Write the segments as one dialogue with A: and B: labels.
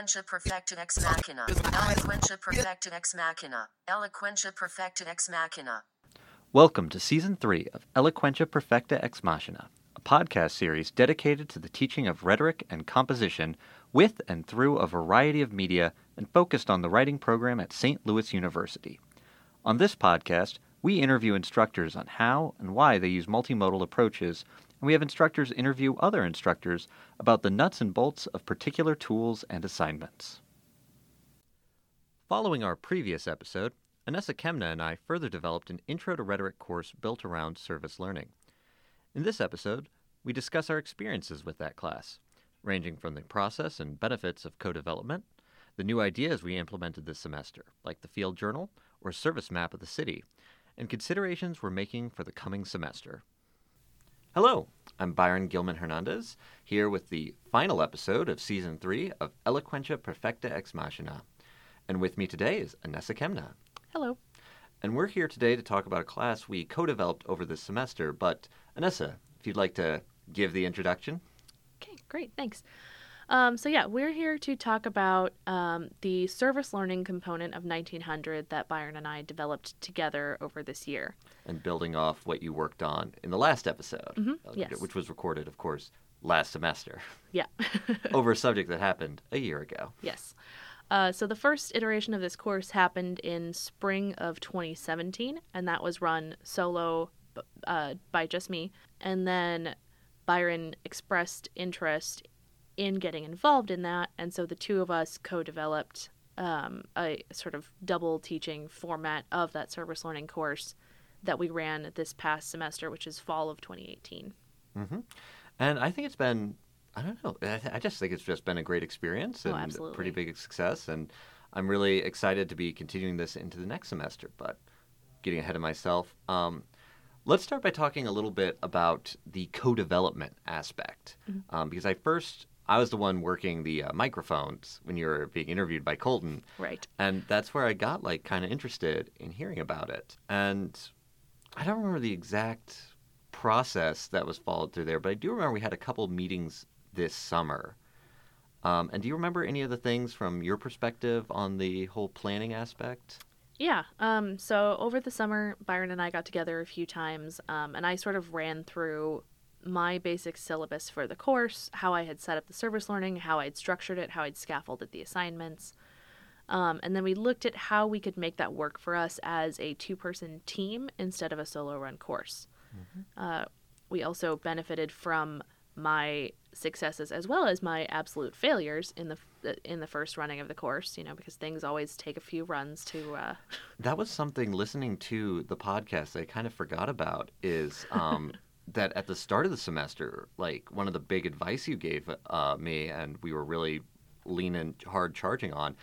A: Eloquentia perfecta ex machina. Eloquentia perfecta ex machina. Eloquentia perfecta ex machina.
B: Welcome to Season 3 of Eloquentia Perfecta Ex Machina, a podcast series dedicated to the teaching of rhetoric and composition with and through a variety of media and focused on the writing program at St. Louis University. On this podcast, we interview instructors on how and why they use multimodal approaches, and we have instructors interview other instructors about the nuts and bolts of particular tools and assignments. Following our previous episode, Anessa Kemna and I further developed an Intro to Rhetoric course built around service learning. In this episode, we discuss our experiences with that class, ranging from the process and benefits of co development, the new ideas we implemented this semester, like the field journal or service map of the city, and considerations we're making for the coming semester. Hello, I'm Byron Gilman Hernandez, here with the final episode of Season 3 of Eloquentia Perfecta Ex Machina. And with me today is Anessa Kemna.
C: Hello.
B: And we're here today to talk about a class we co developed over this semester. But, Anessa, if you'd like to give the introduction.
C: Okay, great. Thanks. Um, so, yeah, we're here to talk about um, the service learning component of 1900 that Byron and I developed together over this year.
B: And building off what you worked on in the last episode,
C: Mhm,
B: uh,
C: yes.
B: which was recorded, of course, last semester,
C: Yeah.
B: over a subject that happened a year ago.
C: yes. Uh, so, the first iteration of this course happened in spring of 2017, and that was run solo uh, by just me. And then Byron expressed interest in getting involved in that, and so the two of us co developed um, a sort of double teaching format of that service learning course that we ran this past semester, which is fall of 2018.
B: Mm-hmm. And I think it's been, I don't know, I, th- I just think it's just been a great experience
C: Oh,
B: and a pretty big success. And I'm really excited to be continuing this into the next semester. But getting ahead of myself, um, let's start by talking a little bit about the co development aspect.
C: Mm-hmm.
B: Um, because I first, I was the one working the uh, microphones when you were being interviewed by Colton.
C: Right.
B: And that's where I got like kind of interested in hearing about it. And I don't remember the exact process that was followed through there, but I do remember we had a couple meetings this summer. Um, and do you remember any of the things from your perspective on the whole planning aspect?
C: Yeah. Um, so over the summer, Byron and I got together a few times, um, and I sort of ran through my basic syllabus for the course, how I had set up the service learning, how I'd structured it, how I'd scaffolded the assignments. Um, and then we looked at how we could make that work for us as a two person team instead of a solo run course. Uh, we also benefited from my successes as well as my absolute failures in the in the first running of the course you know because things always take a few runs to uh,
B: That was something listening to the podcast I kind of forgot about is um, that at the start of the semester, like one of the big advice you gave uh, me, and we were really leaning hard charging on,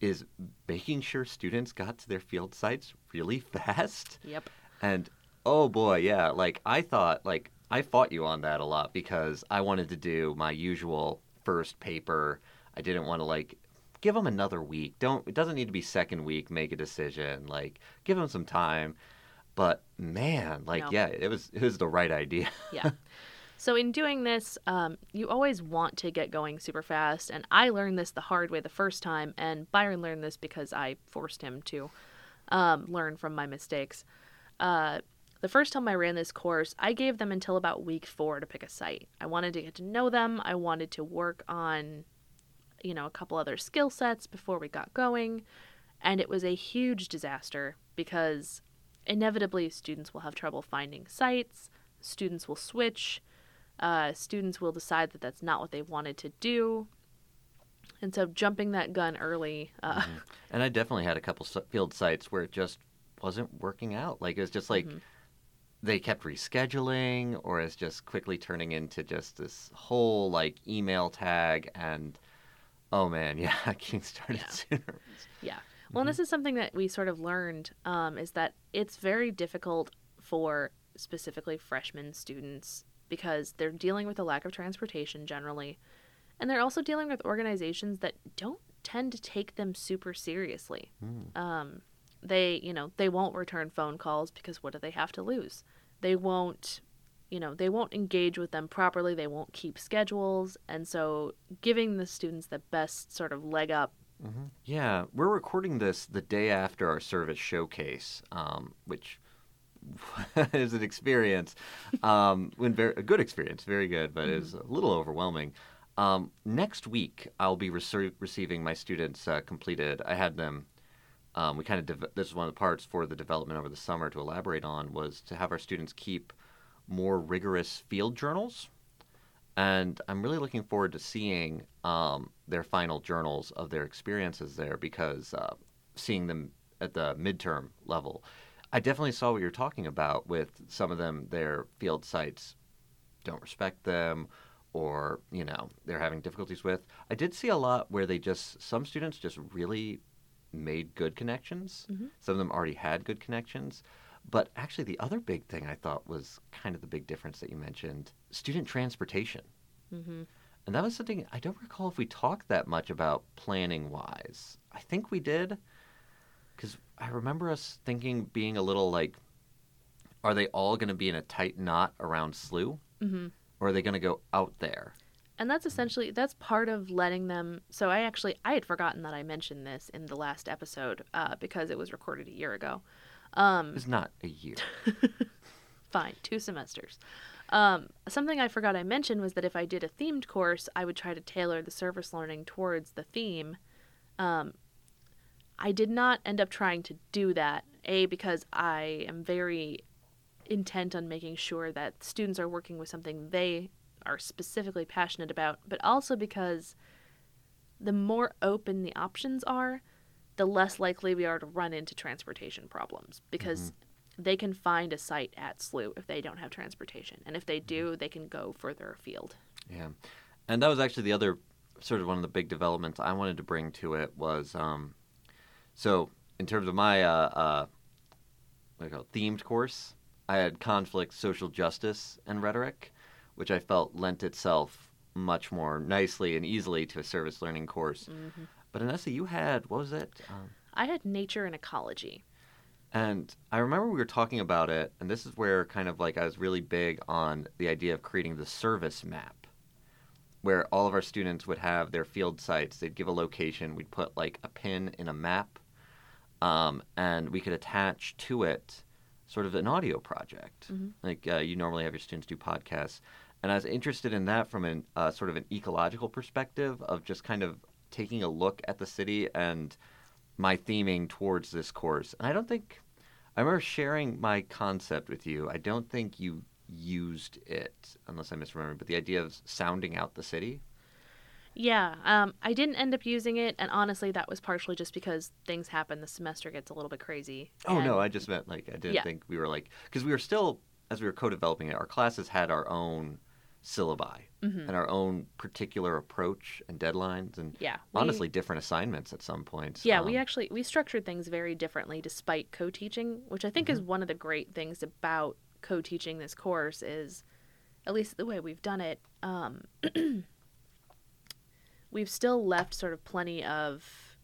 B: is making sure students got to their field sites really fast.
C: Yep.
B: And oh boy, yeah, like I thought, like I fought you on that a lot because I wanted to do my usual first paper. I didn't want to like give them another week. Don't it doesn't need to be second week. Make a decision. Like give them some time. But man, like
C: No.
B: yeah, it was it was the right idea.
C: yeah. So in doing this, um, you always want to get going super fast, and I learned this the hard way the first time, and Byron learned this because I forced him to um, learn from my mistakes. Uh, the first time I ran this course, I gave them until about week four to pick a site. I wanted to get to know them. I wanted to work on, you know, a couple other skill sets before we got going, and it was a huge disaster because inevitably students will have trouble finding sites. Students will switch uh, students will decide that that's not what they wanted to do. And so jumping that gun early, uh,
B: And I definitely had a couple field sites where it just wasn't working out. Like it was just like
C: Mhm.
B: they kept rescheduling, or it's just quickly turning into just this whole like email tag. And oh man, yeah, getting started
C: Yeah.
B: sooner.
C: yeah. Well, and this is something that we sort of learned um, is that it's very difficult for specifically freshman students because they're dealing with a lack of transportation generally. And they're also dealing with organizations that don't tend to take them super seriously.
B: Hmm.
C: Um, they, you know, they won't return phone calls because what do they have to lose? They won't you know, they won't engage with them properly, they won't keep schedules, and so giving the students the best sort of leg up.
B: Yeah, we're recording this the day after our service showcase, um, which is an experience, um, when very, a good experience, very good, but is a little overwhelming. Um, next week, I'll be rece- receiving my students uh, completed. I had them. Um, we kind of dev- this is one of the parts for the development over the summer to elaborate on was to have our students keep more rigorous field journals and I'm really looking forward to seeing um, their final journals of their experiences there because uh, seeing them at the midterm level, I definitely saw what you're talking about with some of them. Their field sites don't respect them, or you know they're having difficulties with. I did see a lot where they just some students just really made good connections.
C: Mhm.
B: Some of them already had good connections. But actually, the other big thing I thought was kind of the big difference that you mentioned student transportation.
C: hmm
B: And that was something I don't recall if we talked that much about planning wise. I think we did. Because I remember us thinking, being a little like, are they all going to be in a tight knot around SLU?
C: hmm
B: Or are they going to go out there?
C: And that's essentially that's part of letting them. So I actually I had forgotten that I mentioned this in the last episode uh, because it was recorded a year ago. Um,
B: It's not a year.
C: fine, two semesters. Um, something I forgot I mentioned was that if I did a themed course, I would try to tailor the service learning towards the theme. Um, I did not end up trying to do that. A because I am very intent on making sure that students are working with something they are specifically passionate about, but also because the more open the options are, the less likely we are to run into transportation problems because they can find a site at SLU if they don't have transportation. And if they do, they can go further afield.
B: Yeah, and that was actually the other sort of one of the big developments I wanted to bring to it was um, so in terms of my uh, uh, what do you call it, themed course, I had conflict, social justice, and rhetoric, which I felt lent itself much more nicely and easily to a service learning course. But Anessa, you had what was it? Um,
C: I had nature and ecology.
B: and I remember we were talking about it, and this is where kind of like I was really big on the idea of creating the service map, where all of our students would have their field sites. They'd give a location. We'd put like a pin in a map, um, and we could attach to it sort of an audio project.
C: Mhm.
B: Like uh, you normally have your students do podcasts. And I was interested in that from a uh, sort of an ecological perspective of just kind of taking a look at the city and my theming towards this course. And I don't think I remember sharing my concept with you. I don't think you used it, unless I misremember, but the idea of sounding out the city.
C: Yeah, um, I didn't end up using it, and honestly, that was partially just because things happen. The semester gets a little bit crazy.
B: Oh
C: and-
B: no, I just meant like I didn't
C: Yeah.
B: think we were like because we were still as we were co-developing it. Our classes had our own syllabi
C: Mhm.
B: and our own particular approach and deadlines, and
C: Yeah, we-
B: honestly different assignments at some points.
C: Yeah, we
B: Um,
C: actually we structured things very differently despite co-teaching, which I think is one of the great things about co-teaching this course is at least the way we've done it. Um, we've still left sort of plenty of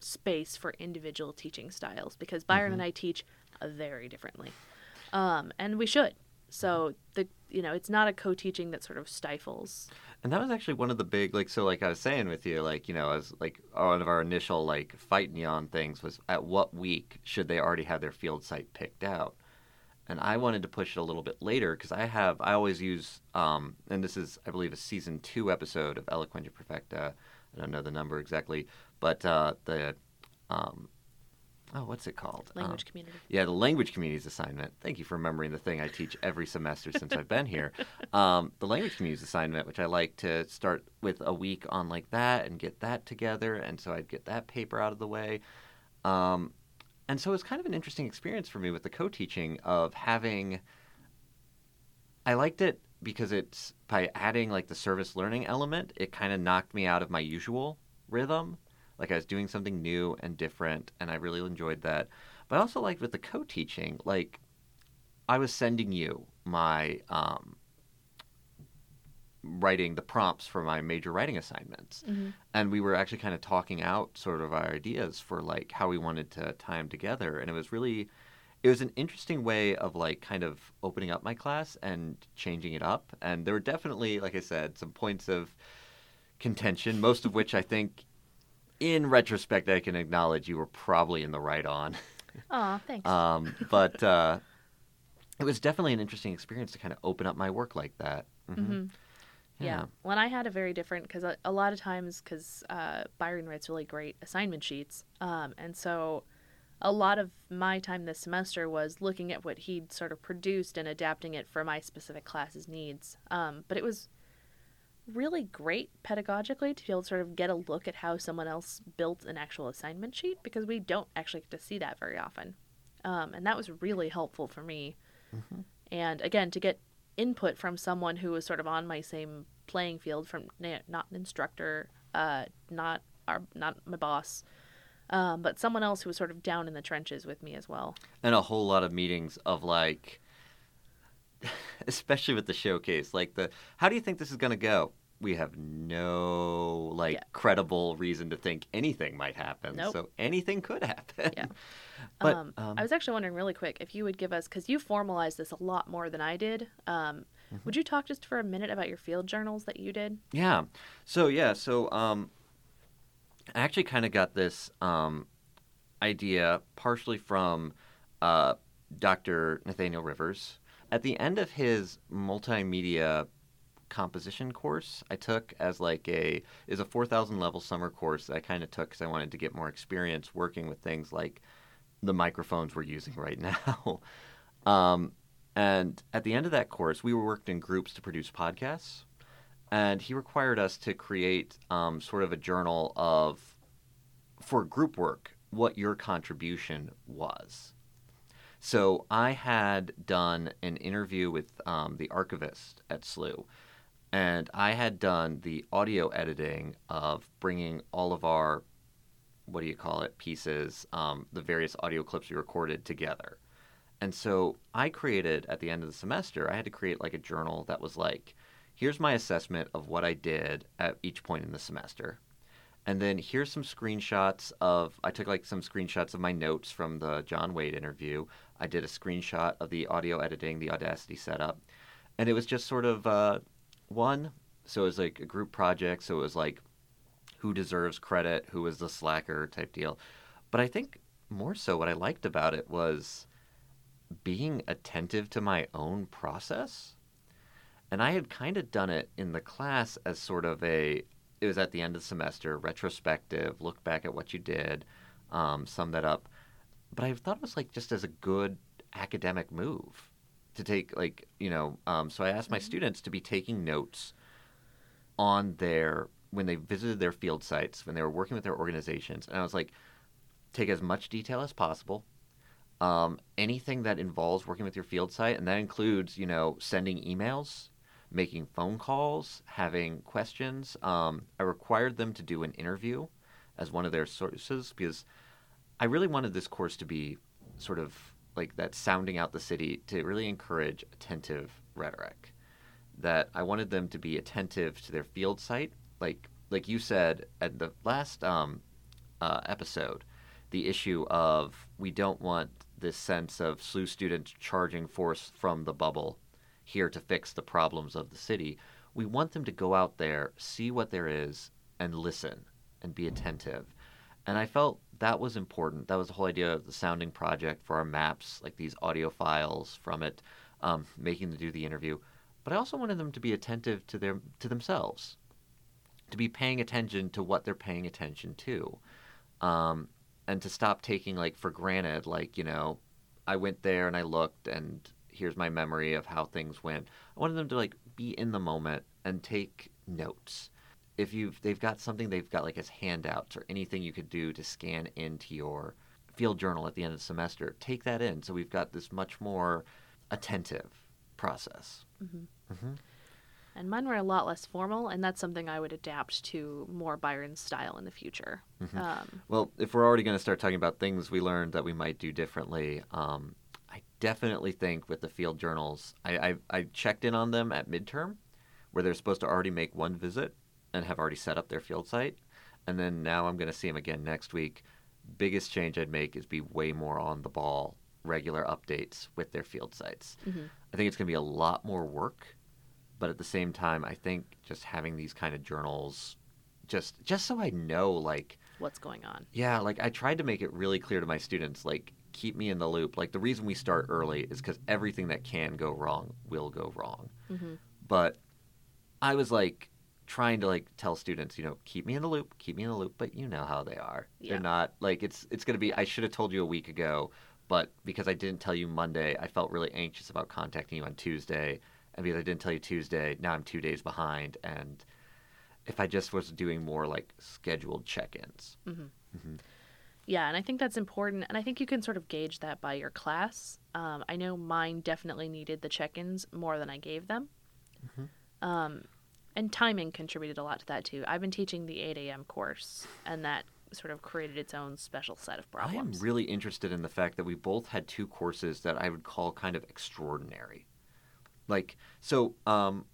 C: space for individual teaching styles because Byron and I teach very differently, um, and we should. So the you know it's not a co-teaching that sort of stifles.
B: And that was actually one of the big like so like I was saying with you like you know as like one of our initial like fight you on things was at what week should they already have their field site picked out, and I wanted to push it a little bit later because I have I always use um and this is I believe a season two episode of Eloquentia Perfecta I don't know the number exactly but uh, the um oh what's it called
C: Language
B: Um,
C: community.
B: yeah, the language communities assignment. Thank you for remembering the thing I teach every semester since I've been here. Um, the language communities assignment, which I like to start with a week on like that and get that together, and so I'd get that paper out of the way. Um, and so it was kind of an interesting experience for me with the co-teaching of having. I liked it because it's by adding like the service learning element, it kind of knocked me out of my usual rhythm. Like I was doing something new and different, and I really enjoyed that. But I also liked with the co-teaching, like I was sending you my um, writing the prompts for my major writing assignments,
C: Mhm.
B: and we were actually kind of talking out sort of our ideas for like how we wanted to tie them together, and it was really it was an interesting way of like kind of opening up my class and changing it up. And there were definitely, like I said, some points of contention, most of which I think, in retrospect, I can acknowledge you were probably in the right on.
C: Aw, thanks.
B: Um, but uh, it was definitely an interesting experience to kind of open up my work like that. hmm
C: hmm Yeah. When I had a very different, because a, a lot of times, because uh, Byron writes really great assignment sheets. Um, and so a lot of my time this semester was looking at what he'd sort of produced and adapting it for my specific class's needs. Um, but it was really great pedagogically to be able to sort of get a look at how someone else built an actual assignment sheet because we don't actually get to see that very often. Um, and that was really helpful for me.
B: Mhm.
C: And again, to get input from someone who was sort of on my same playing field from na- not an instructor, uh, not our, not my boss, um, but someone else who was sort of down in the trenches with me as well.
B: and a whole lot of meetings of like especially with the showcase like the how do you think this is going to go we have no like
C: Yeah.
B: credible reason to think anything might happen
C: Nope.
B: so anything could happen
C: Yeah.
B: but
C: um,
B: um,
C: I was actually wondering really quick if you would give us because you formalized this a lot more than I did. Um,
B: Mm-hmm.
C: Would you talk just for a minute about your field journals that you did?
B: Yeah. So yeah. So um, I actually kind of got this um, idea partially from uh, Dr. Nathaniel Rivers. At the end of his multimedia composition course, I took as like a is a four thousand level summer course that I kind of took because I wanted to get more experience working with things like the microphones we're using right now. um, and at the end of that course, we were worked in groups to produce podcasts and he required us to create um, sort of a journal of for group work what your contribution was so i had done an interview with um, the archivist at SLU, and i had done the audio editing of bringing all of our what do you call it pieces um, the various audio clips we recorded together and so i created at the end of the semester i had to create like a journal that was like here's my assessment of what I did at each point in the semester. And then here's some screenshots of, I took like some screenshots of my notes from the John Wade interview. I did a screenshot of the audio editing, the Audacity setup. And it was just sort of uh, one, so it was like a group project. So it was like who deserves credit, who was the slacker type deal. But I think more so what I liked about it was being attentive to my own process and I had kind of done it in the class as sort of a, it was at the end of the semester, retrospective, look back at what you did, um, sum that up. But I thought it was like just as a good academic move to take, like, you know, um, so I asked my
C: Mhm.
B: students to be taking notes on their, when they visited their field sites, when they were working with their organizations. And I was like, take as much detail as possible. Um, anything that involves working with your field site, and that includes, you know, sending emails, making phone calls, having questions. Um, I required them to do an interview as one of their sources because I really wanted this course to be sort of like that sounding out the city to really encourage attentive rhetoric. That I wanted them to be attentive to their field site, like like you said at the last um, uh, episode, the issue of we don't want this sense of SLU students charging force from the bubble here to fix the problems of the city. We want them to go out there, see what there is, and listen and be attentive. And I felt that was important. That was the whole idea of the sounding project for our maps, like these audio files from it, um, making them do the interview. But I also wanted them to be attentive to their to themselves, to be paying attention to what they're paying attention to, um, and to stop taking like for granted, like you know, I went there and I looked and here's my memory of how things went. I wanted them to like be in the moment and take notes. If you've they've got something they've got like as handouts or anything you could do to scan into your field journal at the end of the semester, take that in. So we've got this much more attentive process.
C: hmm
B: hmm
C: And mine were a lot less formal, and that's something I would adapt to more Byron's style in the future.
B: Mhm.
C: Um,
B: Well, if we're already going to start talking about things we learned that we might do differently, um, I definitely think with the field journals, I, I, I checked in on them at midterm, where they're supposed to already make one visit and have already set up their field site. And then now I'm going to see them again next week. Biggest change I'd make is be way more on the ball regular updates with their field sites.
C: Mhm.
B: I think it's going to be a lot more work, but at the same time, I think just having these kind of journals, just just so I know, like,
C: What's going on?
B: yeah, like I tried to make it really clear to my students, like, keep me in the loop. Like, the reason we start early is because everything that can go wrong will go wrong.
C: hmm
B: But I was like trying to like tell students, you know, keep me in the loop, keep me in the loop, but you know how they are.
C: Yeah.
B: They're not like it's it's going to be I should have told you a week ago, but because I didn't tell you Monday, I felt really anxious about contacting you on Tuesday, and because I didn't tell you Tuesday, now I'm 2 days behind and if I just was doing more like scheduled check-ins.
C: Yeah, and I think that's important. And I think you can sort of gauge that by your class. Um, I know mine definitely needed the check ins more than I gave them. Um, and timing contributed a lot to that too. I've been teaching the 8 a.m. course, and that sort of created its own special set of problems.
B: I am really interested in the fact that we both had two courses that I would call kind of extraordinary. Like, so, um,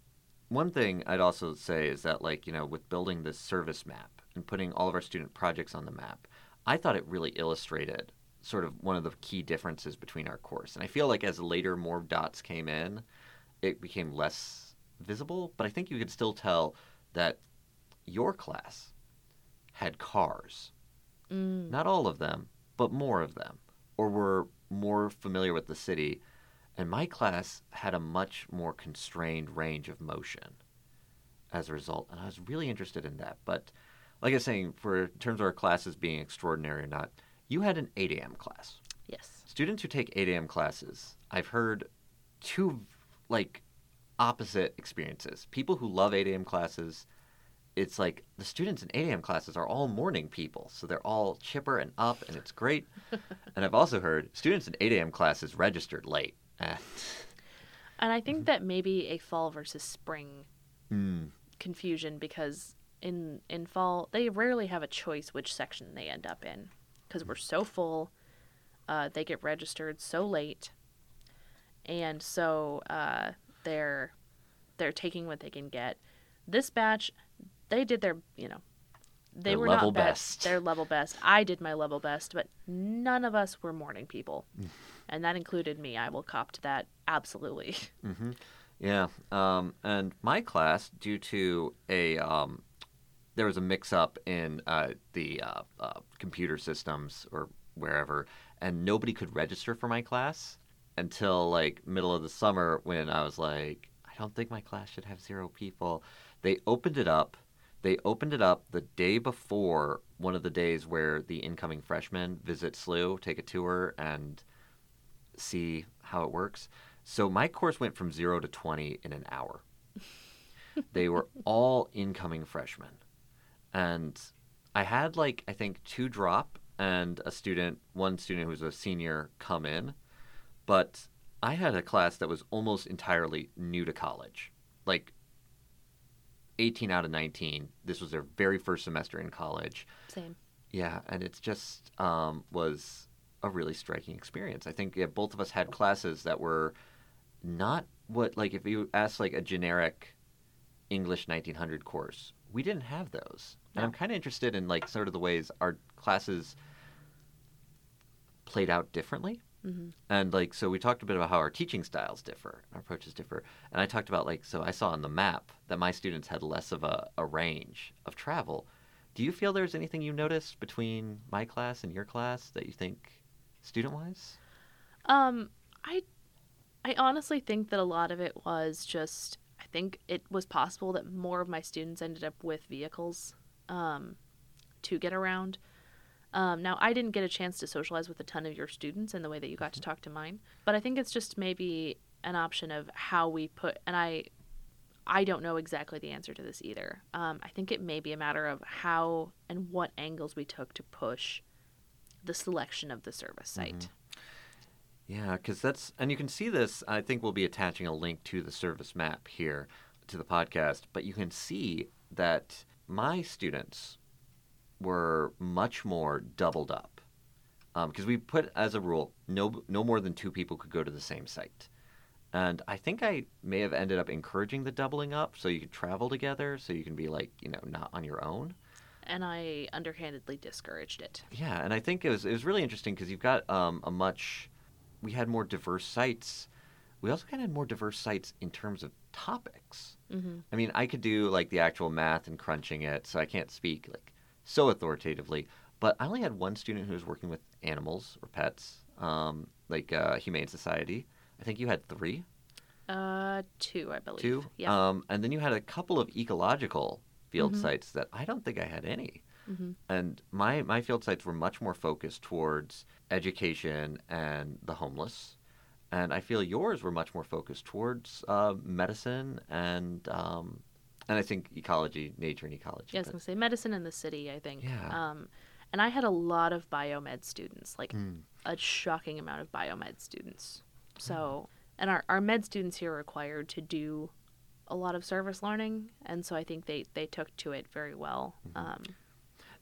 B: one thing I'd also say is that, like, you know, with building this service map and putting all of our student projects on the map, I thought it really illustrated sort of one of the key differences between our course. And I feel like as later more dots came in, it became less visible, but I think you could still tell that your class had cars
C: Mm,
B: not all of them, but more of them, or were more familiar with the city. And my class had a much more constrained range of motion as a result. And I was really interested in that. But like I was saying, for in terms of our classes being extraordinary or not, you had an 8 a.m. class.
C: yes.
B: Students who take 8 a.m. classes, I've heard two like opposite experiences. People who love 8 a.m. classes, it's like the students in 8 a.m. classes are all morning people, so they're all chipper and up, and it's great. and I've also heard students in 8 a.m. classes registered late. Eh.
C: And I think that maybe a fall versus spring
B: Mm.
C: confusion because in in fall they rarely have a choice which section they end up in because we're so full uh, they get registered so late and so uh, they're they're taking what they can get. This batch they did their you know they
B: Their
C: were
B: level
C: not bad.
B: best.
C: their level best. I did my level best but none of us were morning people. And that included me. I will cop to that absolutely.
B: Hmm Yeah. Um, and my class, due to a um, there was a mix-up in uh, the uh, uh, computer systems or wherever, and nobody could register for my class until like middle of the summer when I was like, I don't think my class should have zero people. They opened it up. They opened it up the day before one of the days where the incoming freshmen visit SLU, take a tour, and see how it works. So my course went from zero to 20 in an hour. they were all incoming freshmen. And I had like, I think, two drop and a student, one student who was a senior come in. But I had a class that was almost entirely new to college. Like 18 out of 19. This was their very first semester in college.
C: same
B: Yeah, and it's just um, was a really striking experience. I think yeah, both of us had classes that were not what like if you ask like a generic English 1900 course, we didn't have those. And I'm kind of interested in like sort of the ways our classes played out differently.
C: Hmm
B: And like, so we talked a bit about how our teaching styles differ, our approaches differ. And I talked about like, so I saw on the map that my students had less of a, a range of travel. Do you feel there's anything you noticed between my class and your class that you think student wise?
C: Um, I, I honestly think that a lot of it was just. I think it was possible that more of my students ended up with vehicles, um, to get around. Um, now I didn't get a chance to socialize with a ton of your students in the way that you got to talk to mine, but I think it's just maybe an option of how we put. And I, I don't know exactly the answer to this either. Um, I think it may be a matter of how and what angles we took to push the selection of the service site.
B: Yeah, because that's, and you can see this. I think we'll be attaching a link to the service map here to the podcast, but you can see that my students were much more doubled up. Because we put as a rule, no, no more than two people could go to the same site. And I think I may have ended up encouraging the doubling up so you could travel together, so you can be like, you know, not on your own.
C: and I underhandedly discouraged it.
B: Yeah, and I think it was it was really interesting because you've got um, a much we had more diverse sites. We also kind of had more diverse sites in terms of topics.
C: hmm
B: I mean, I could do like the actual math and crunching it, so I can't speak like so authoritatively. But I only had one student who was working with animals or pets, um, like uh, Humane Society. I think you had three,
C: Uh, two, I believe.
B: two,
C: Yeah.
B: um, and then you had a couple of ecological field
C: Mhm.
B: sites that I don't think I had any.
C: hmm
B: And my my field sites were much more focused towards education and the homeless, and I feel yours were much more focused towards uh, medicine and um, and I think ecology, nature and ecology.
C: Yeah, I was gonna say medicine in the city. I think.
B: Yeah.
C: Um, and I had a lot of biomed students, like
B: Mm.
C: a shocking amount of biomed students. So, and our our med students here are required to do a lot of service learning, and so I think they they took to it very well.
B: Mm-hmm.
C: Um,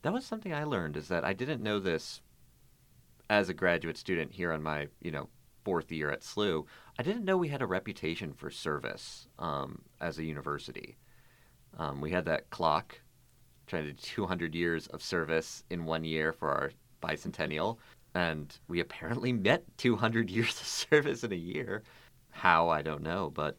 B: That was something I learned is that I didn't know this as a graduate student here on my, you know, fourth year at SLU. I didn't know we had a reputation for service um, as a university. Um, we had that clock, trying to do 200 years of service in one year for our bicentennial, and we apparently met 200 years of service in a year. How I don't know, but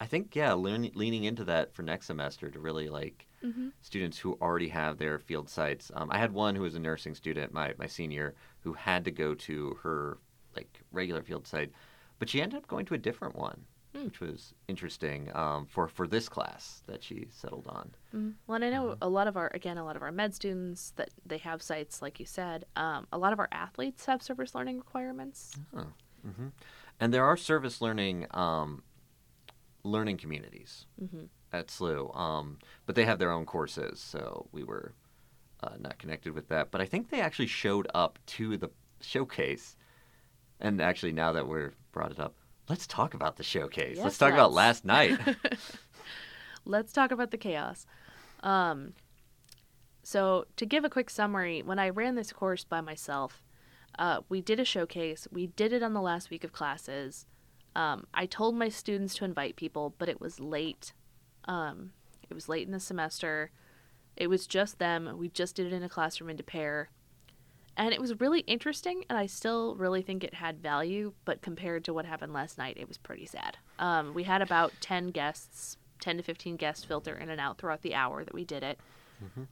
B: I think yeah, learn, leaning into that for next semester to really like
C: mhm.
B: students who already have their field sites. Um, I had one who was a nursing student, my, my senior, who had to go to her like regular field site, but she ended up going to a different one,
C: Hmm.
B: which was interesting um, for for this class that she settled on.
C: Mhm. Well, and I know
B: Mm-hmm.
C: a lot of our again a lot of our med students that they have sites like you said. Um, a lot of our athletes have service learning requirements.
B: hmm And there are service learning um, learning communities
C: hmm
B: at SLU, um, but they have their own courses, so we were uh, not connected with that. But I think they actually showed up to the showcase. And actually, now that we're brought it up, let's talk about the showcase.
C: Yes,
B: let's talk about
C: let's.
B: last night.
C: Let's talk about the chaos. Um, so, to give a quick summary, when I ran this course by myself, uh, we did a showcase. We did it on the last week of classes. Um, I told my students to invite people, but it was late. Um, it was late in the semester. It was just them. We just did it in a classroom in Peres. And it was really interesting, and I still really think it had value, but compared to what happened last night, it was pretty sad. Um, we had about 10 guests, 10 to 15 guests filter in and out throughout the hour that we did it.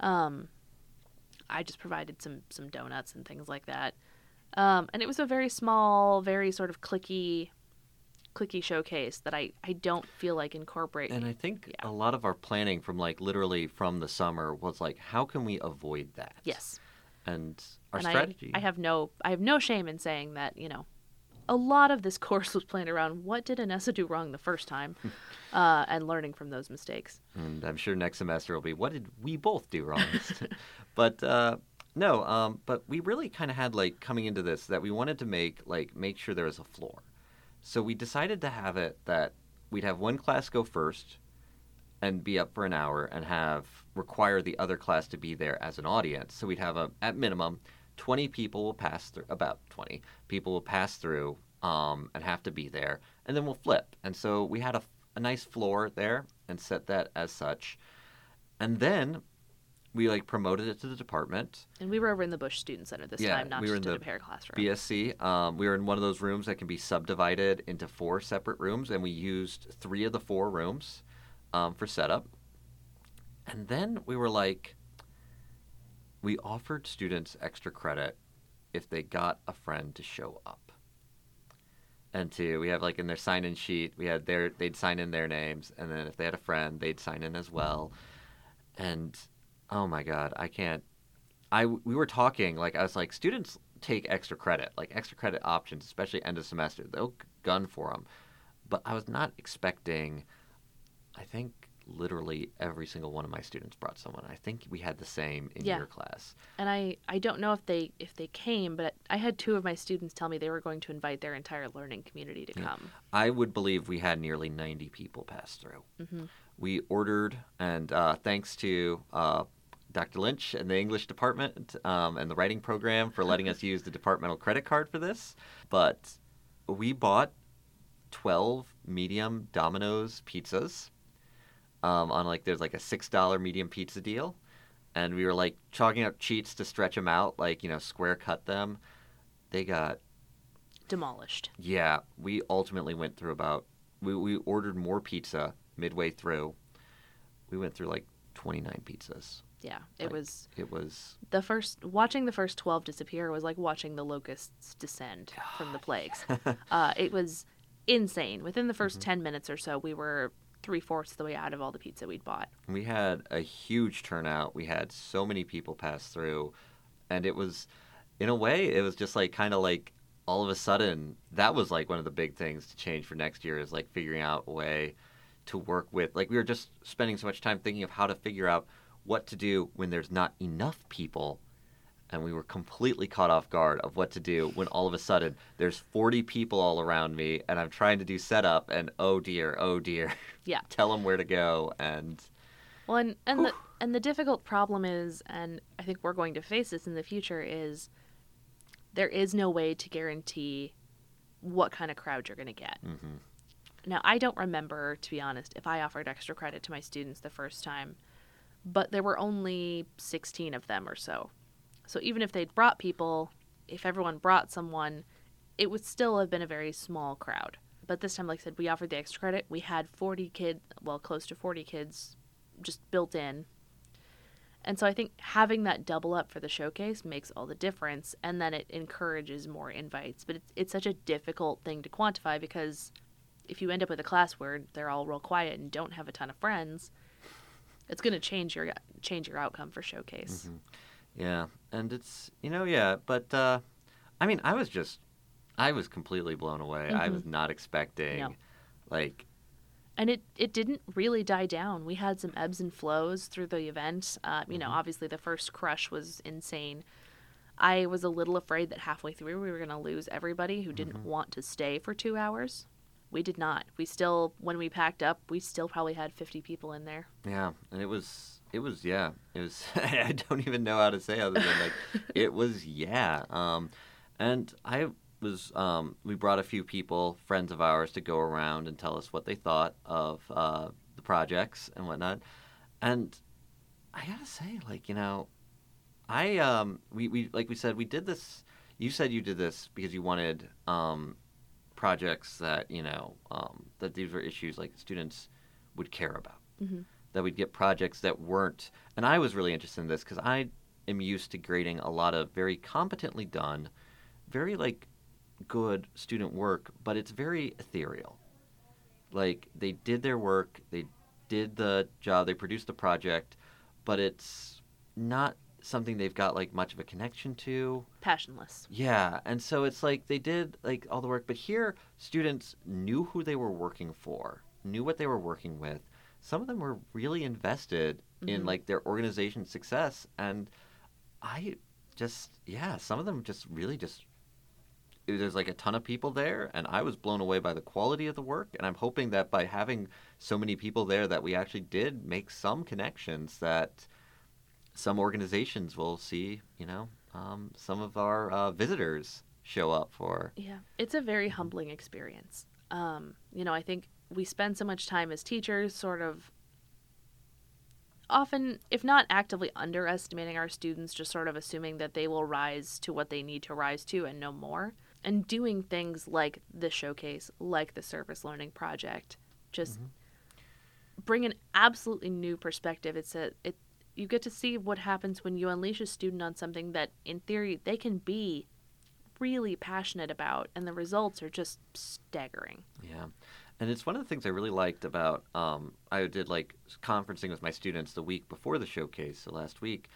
C: Um, I just provided some, some donuts and things like that. Um, and it was a very small, very sort of clicky, clicky showcase that I, I don't feel like incorporate.
B: and I think
C: Yeah.
B: a lot of our planning from like literally from the summer was like, how can we avoid that?
C: yes.
B: And our
C: and I-
B: strategy.
C: I, have no I have no shame in saying that you know, a lot of this course was planned around what did Anessa do wrong the first time, uh, and learning from those mistakes.
B: and I'm sure next semester will be what did we both do wrong? but uh, no, um, but we really kind of had like coming into this that we wanted to make like make sure there was a floor. So we decided to have it that we'd have one class go first and be up for an hour and have require the other class to be there as an audience. So we'd have a at minimum 20 people will pass through about 20 people will pass through um, and have to be there and then we'll flip. And so we had a, a nice floor there and set that as such. And then we like promoted it to the department.
C: And we were over in the Busch Student Center this
B: Yeah,
C: time, not
B: we were
C: just
B: in
C: in
B: the
C: a pair classroom.
B: BSC. Um, we were in one of those rooms that can be subdivided into four separate rooms, and we used three of the four rooms um, for setup. And then we were like, we offered students extra credit if they got a friend to show up. And to we have like in their sign-in sheet, we had their they'd sign in their names, and then if they had a friend, they'd sign in as well. And oh my god, I can't I we were talking like I was like students take extra credit, like extra credit options, especially end of semester. They'll gun for them, but I was not expecting. I think literally every single one of my students brought someone. I think we had the same in
C: Yeah.
B: your class.
C: And I, I don't know if they if they came, but I had two of my students tell me they were going to invite their entire learning community to
B: Yeah.
C: come.
B: I would believe we had nearly 90 people pass through.
C: hmm
B: We ordered, and uh, thanks to uh, Dr. Lynch and the English department um, and the writing program for letting us use the departmental credit card for this. But we bought 12 medium Domino's pizzas um, on like, there's like a $6 medium pizza deal. And we were like chalking up cheats to stretch them out, like, you know, square cut them. They got
C: demolished.
B: Yeah, we ultimately went through about we, we ordered more pizza midway through. We went through like 29 pizzas.
C: Yeah, it
B: Like-
C: was
B: It was
C: the first watching the first 12 disappear was like watching the locusts descend from the plagues. uh, it was insane. Within the 1st 10 minutes or so, we were three fourths the way out of all the pizza we'd bought.
B: we had a huge turnout. We had so many people pass through and it was in a way it was just like kind of like all of a sudden that was like one of the big things to change for next year is like figuring out a way to work with like we were just spending so much time thinking of how to figure out what to do when there's not enough people and we were completely caught off guard of what to do when all of a sudden there's 40 people all around me and I'm trying to do setup and oh dear oh dear
C: Yeah.
B: tell them where to go and
C: Well, and, and the and the difficult problem is, and I think we're going to face this in the future, is there is no way to guarantee what kind of crowd you're going to get.
B: mhm.
C: Now, I don't remember, to be honest, if I offered extra credit to my students the first time, but there were only 16 of them or so. So even if they'd brought people, if everyone brought someone, it would still have been a very small crowd. But this time, like I said, we offered the extra credit. We had 40 kids, well, close to 40 kids just built in. And so I think having that double up for the showcase makes all the difference. And then it encourages more invites. But it's, it's such a difficult thing to quantify because if you end up with a class where they're all real quiet and don't have a ton of friends, it's going to change your change your outcome for showcase. Mm-hmm.
B: Yeah, and it's you know yeah, but uh, I mean I was just I was completely blown away. I was not expecting
C: No.
B: like
C: And it it didn't really die down. We had some ebbs and flows through the event. Uh, you know, obviously the first crush was insane. I was a little afraid that halfway through we were going to lose everybody who didn't want to stay for two hours. We did not. We still, when we packed up, we still probably had 50 people in there.
B: yeah, and it was it was yeah it was I don't even know how to say other than like it was yeah. Um, and I was um we brought a few people friends of ours to go around and tell us what they thought of uh, the projects and whatnot, and I gotta say like you know I um we, we like we said we did this you said you did this because you wanted um projects that you know um, that these were issues like students would care about
C: Mhm.
B: That we'd get projects that weren't and I was really interested in this because I am used to grading a lot of very competently done very like good student work but it's very ethereal like they did their work they did the job they produced the project but it's not something they've got like much of a connection to
C: Passionless.
B: yeah and so it's like they did like all the work but here students knew who they were working for knew what they were working with some of them were really invested in
C: Mhm.
B: like their organization's success and i just yeah some of them just really just there's like a ton of people there and i was blown away by the quality of the work and i'm hoping that by having so many people there that we actually did make some connections that some organizations will see you know um, some of our uh, visitors show up for
C: Yeah, it's a very humbling experience. Um, you know, I think we spend so much time as teachers sort of often, if not actively underestimating our students, just sort of assuming that they will rise to what they need to rise to and no more. And doing things like the showcase, like the service learning project, just mm-hmm. bring an absolutely new perspective. It's a it you get to see what happens when you unleash a student on something that in theory they can be really passionate about and the results are just staggering.
B: Yeah. And it's one of the things I really liked about um, I did like conferencing with my students the week before the showcase, so last week.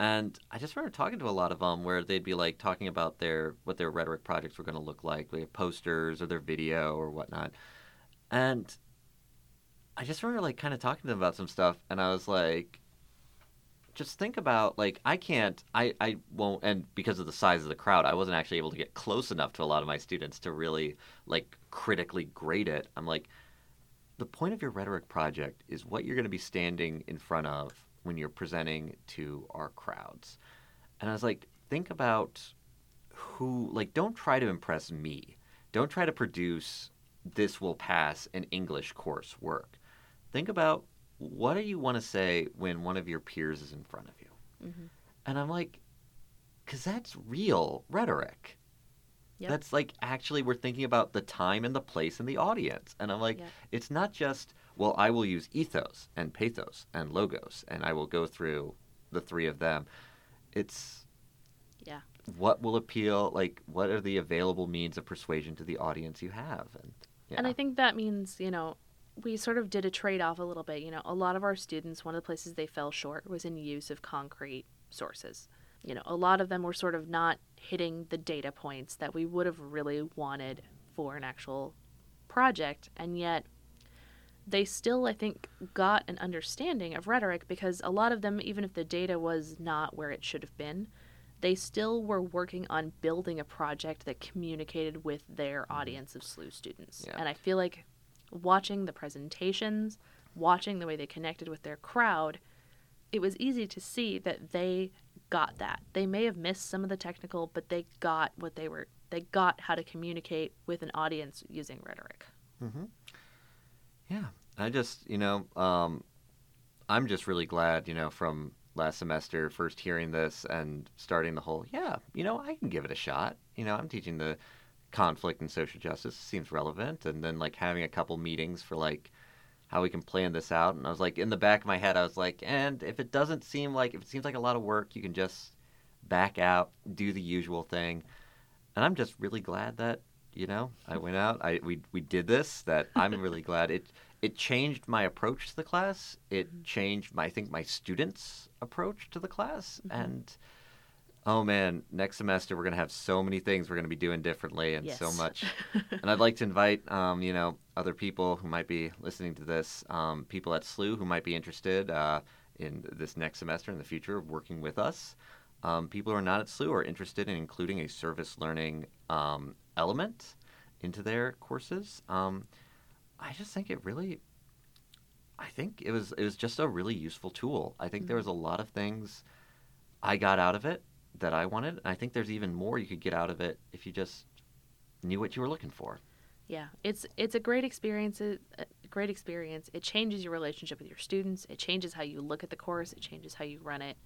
B: And I just remember talking to a lot of them where they'd be like talking about their what their rhetoric projects were going to look like, their posters or their video or whatnot. And I just remember like kind of talking to them about some stuff, and I was like, just think about like I can't I I won't and because of the size of the crowd I wasn't actually able to get close enough to a lot of my students to really like critically grade it. I'm like the point of your rhetoric project is what you're going to be standing in front of when you're presenting to our crowds. And I was like think about who like don't try to impress me. Don't try to produce this will pass an English course work. Think about what do you want to say when one of your peers is in front of you?
C: Mhm.
B: And I'm like, because that's real rhetoric.
C: Yep.
B: That's like actually we're thinking about the time and the place and the audience. And I'm like,
C: Yep.
B: it's not just, well, I will use ethos and pathos and logos and I will go through the three of them. It's
C: Yeah.
B: what will appeal, like what are the available means of persuasion to the audience you have? And yeah.
C: And I think that means, you know, we sort of did a trade off a little bit. You know, a lot of our students, one of the places they fell short was in use of concrete sources. You know, a lot of them were sort of not hitting the data points that we would have really wanted for an actual project. And yet, they still, I think, got an understanding of rhetoric because a lot of them, even if the data was not where it should have been, they still were working on building a project that communicated with their mm-hmm. audience of SLU students.
B: Yeah.
C: And I feel like watching the presentations, watching the way they connected with their crowd, it was easy to see that they got that. They may have missed some of the technical, but they got what they were they got how to communicate with an audience using rhetoric.
B: Yeah, I just, you know, um, I'm just really glad, you know, from last semester, first hearing this and starting the whole, yeah, you know, I can give it a shot. You know, I'm teaching the conflict and social justice seems relevant, and then like having a couple meetings for like how we can plan this out. And I was like, in the back of my head, I was like, and if it doesn't seem like, if it seems like a lot of work, you can just back out, do the usual thing. And I'm just really glad that you know I went out. I we we did this. That I'm really glad it it changed my approach to the class. It mm-hmm. changed my I think my students' approach to the class. Mm-hmm. And oh man, next semester we're gonna have so many things we're gonna be doing differently and so much. and I'd like to invite um, you know other people who might be listening to this, um, people at SLU who might be interested uh, in this next semester in the future of working with us. Um, people who are not at SLU are interested in including a service learning um, element into their courses. Um, I just think it really, I think it was it was just a really useful tool. I think there was a lot of things I got out of it that I wanted. And I think there's even more you could get out of it if you just knew what you were looking for.
C: Yeah, it's it's a great experience. A great experience. It changes your relationship with your students. It changes how you look at the course. It changes how you run it.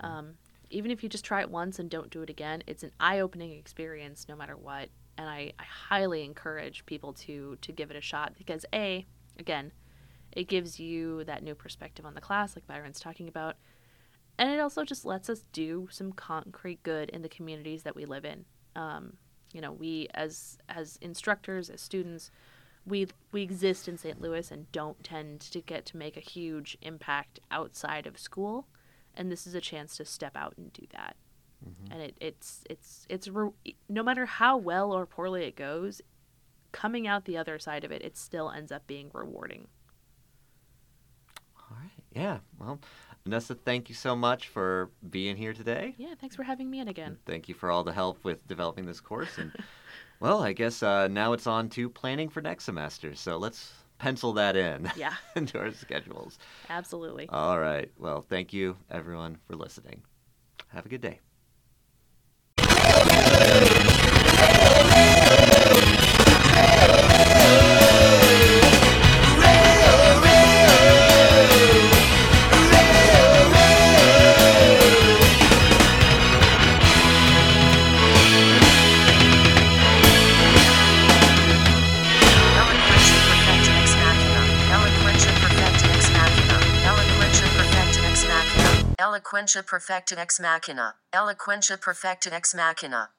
C: Um, even if you just try it once and don't do it again, it's an eye-opening experience no matter what. And I, I highly encourage people to to give it a shot because a again, it gives you that new perspective on the class, like Byron's talking about, and it also just lets us do some concrete good in the communities that we live in. Um, you know, we as as instructors, as students, we we exist in St. Louis and don't tend to get to make a huge impact outside of school, and this is a chance to step out and do that. And it, it's it's it's re- no matter how well or poorly it goes, coming out the other side of it, it still ends up being rewarding.
B: All right. Yeah. Well, Vanessa, thank you so much for being here today.
C: Yeah, thanks for having me in again.
B: Thank you for all the help with developing this course. And well, I guess uh, now it's on to planning for next semester. So let's pencil that in
C: Yeah,
B: into our schedules.
C: absolutely.
B: All right. Well, thank you everyone for listening. Have a good day.
A: Eloquentia perfecta ex machina. Eloquentia perfecta ex machina.